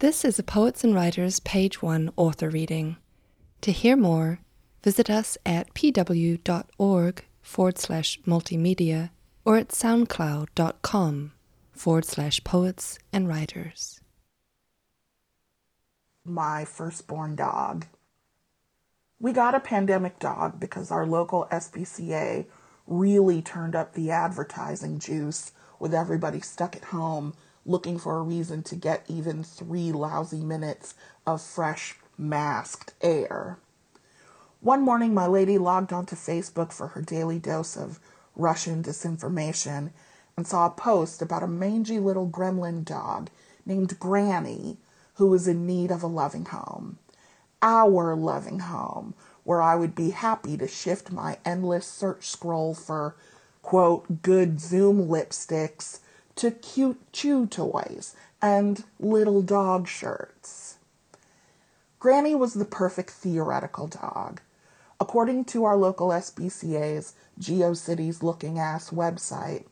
This is a Poets and Writers Page 1 author reading. To hear more, visit us at pw.org forward slash multimedia or at soundcloud.com forward slash poets and writers. My firstborn dog. We got a pandemic dog because our local SPCA really turned up the advertising juice with everybody stuck at home looking for a reason to get even three lousy minutes of fresh, masked air. One morning, my lady logged onto Facebook for her daily dose of Russian disinformation and saw a post about a mangy little gremlin dog named Granny who was in need of a loving home. Our loving home, where I would be happy to shift my endless search scroll for, quote, good Zoom lipsticks to cute chew toys and little dog shirts. Granny was the perfect theoretical dog. According to our local SPCA's GeoCities looking ass website,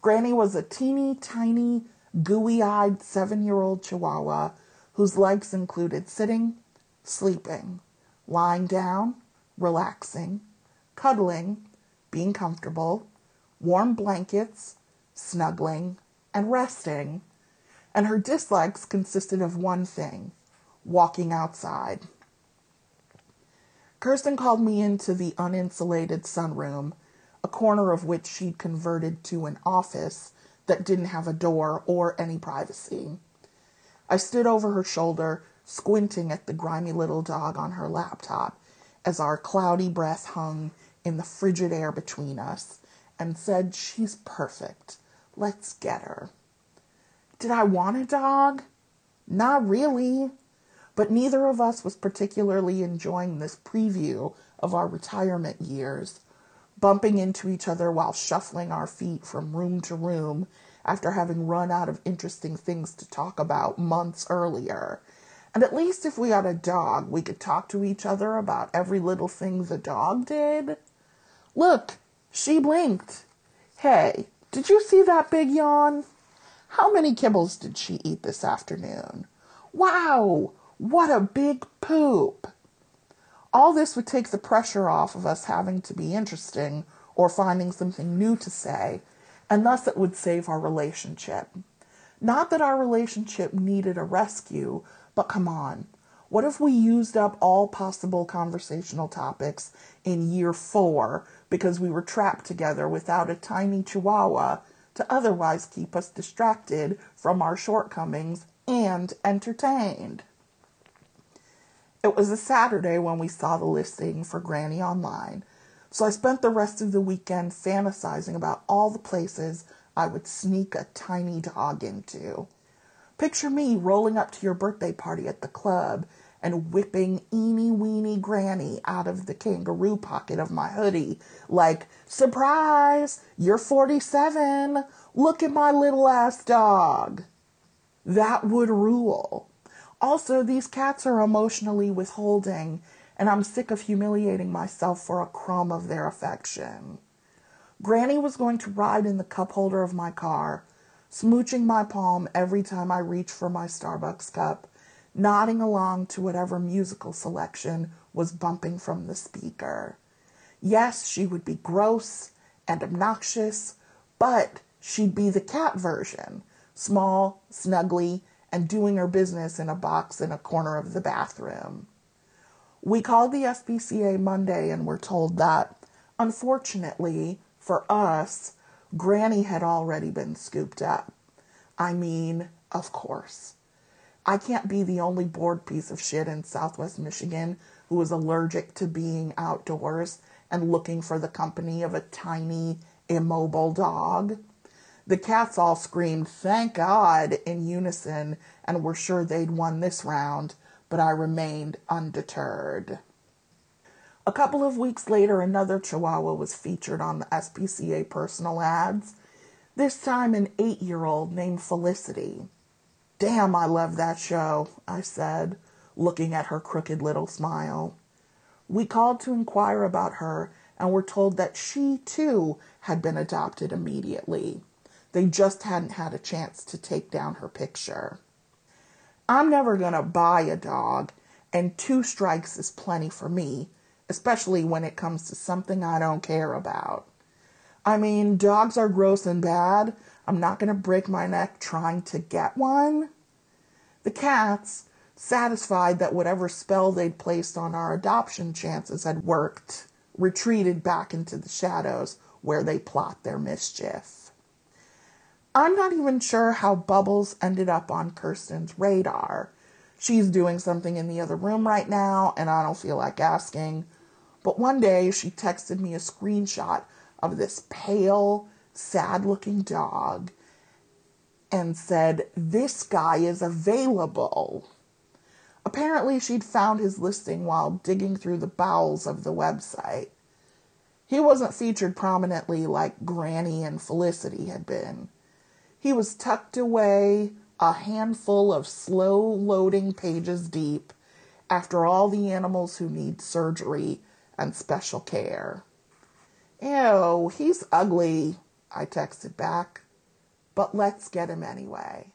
Granny was a teeny tiny, gooey eyed seven year old chihuahua whose likes included sitting, sleeping, lying down, relaxing, cuddling, being comfortable, warm blankets, snuggling, and resting, and her dislikes consisted of one thing walking outside. Kirsten called me into the uninsulated sunroom, a corner of which she'd converted to an office that didn't have a door or any privacy. I stood over her shoulder, squinting at the grimy little dog on her laptop as our cloudy breath hung in the frigid air between us, and said, She's perfect. Let's get her. Did I want a dog? Not really. But neither of us was particularly enjoying this preview of our retirement years, bumping into each other while shuffling our feet from room to room after having run out of interesting things to talk about months earlier. And at least if we had a dog, we could talk to each other about every little thing the dog did. Look, she blinked. Hey, did you see that big yawn? How many kibbles did she eat this afternoon? Wow, what a big poop! All this would take the pressure off of us having to be interesting or finding something new to say, and thus it would save our relationship. Not that our relationship needed a rescue, but come on. What if we used up all possible conversational topics in year four because we were trapped together without a tiny chihuahua to otherwise keep us distracted from our shortcomings and entertained. It was a Saturday when we saw the listing for Granny online, so I spent the rest of the weekend fantasizing about all the places I would sneak a tiny dog into. Picture me rolling up to your birthday party at the club and whipping eeny weeny granny out of the kangaroo pocket of my hoodie, like, surprise, you're 47. Look at my little ass dog. That would rule. Also, these cats are emotionally withholding, and I'm sick of humiliating myself for a crumb of their affection. Granny was going to ride in the cup holder of my car, smooching my palm every time I reach for my Starbucks cup nodding along to whatever musical selection was bumping from the speaker. Yes, she would be gross and obnoxious, but she'd be the cat version, small, snuggly, and doing her business in a box in a corner of the bathroom. We called the SPCA Monday and were told that, unfortunately for us, Granny had already been scooped up. I mean, of course. I can't be the only bored piece of shit in Southwest Michigan who is allergic to being outdoors and looking for the company of a tiny, immobile dog. The cats all screamed, Thank God, in unison and were sure they'd won this round, but I remained undeterred. A couple of weeks later, another Chihuahua was featured on the SPCA personal ads, this time an eight year old named Felicity. Damn, I love that show, I said, looking at her crooked little smile. We called to inquire about her and were told that she, too, had been adopted immediately. They just hadn't had a chance to take down her picture. I'm never going to buy a dog, and two strikes is plenty for me, especially when it comes to something I don't care about. I mean, dogs are gross and bad. I'm not going to break my neck trying to get one. The cats, satisfied that whatever spell they'd placed on our adoption chances had worked, retreated back into the shadows where they plot their mischief. I'm not even sure how Bubbles ended up on Kirsten's radar. She's doing something in the other room right now, and I don't feel like asking. But one day she texted me a screenshot of this pale, sad looking dog and said, This guy is available. Apparently, she'd found his listing while digging through the bowels of the website. He wasn't featured prominently like Granny and Felicity had been. He was tucked away a handful of slow loading pages deep after all the animals who need surgery and special care. Ew, he's ugly, I texted back, but let's get him anyway.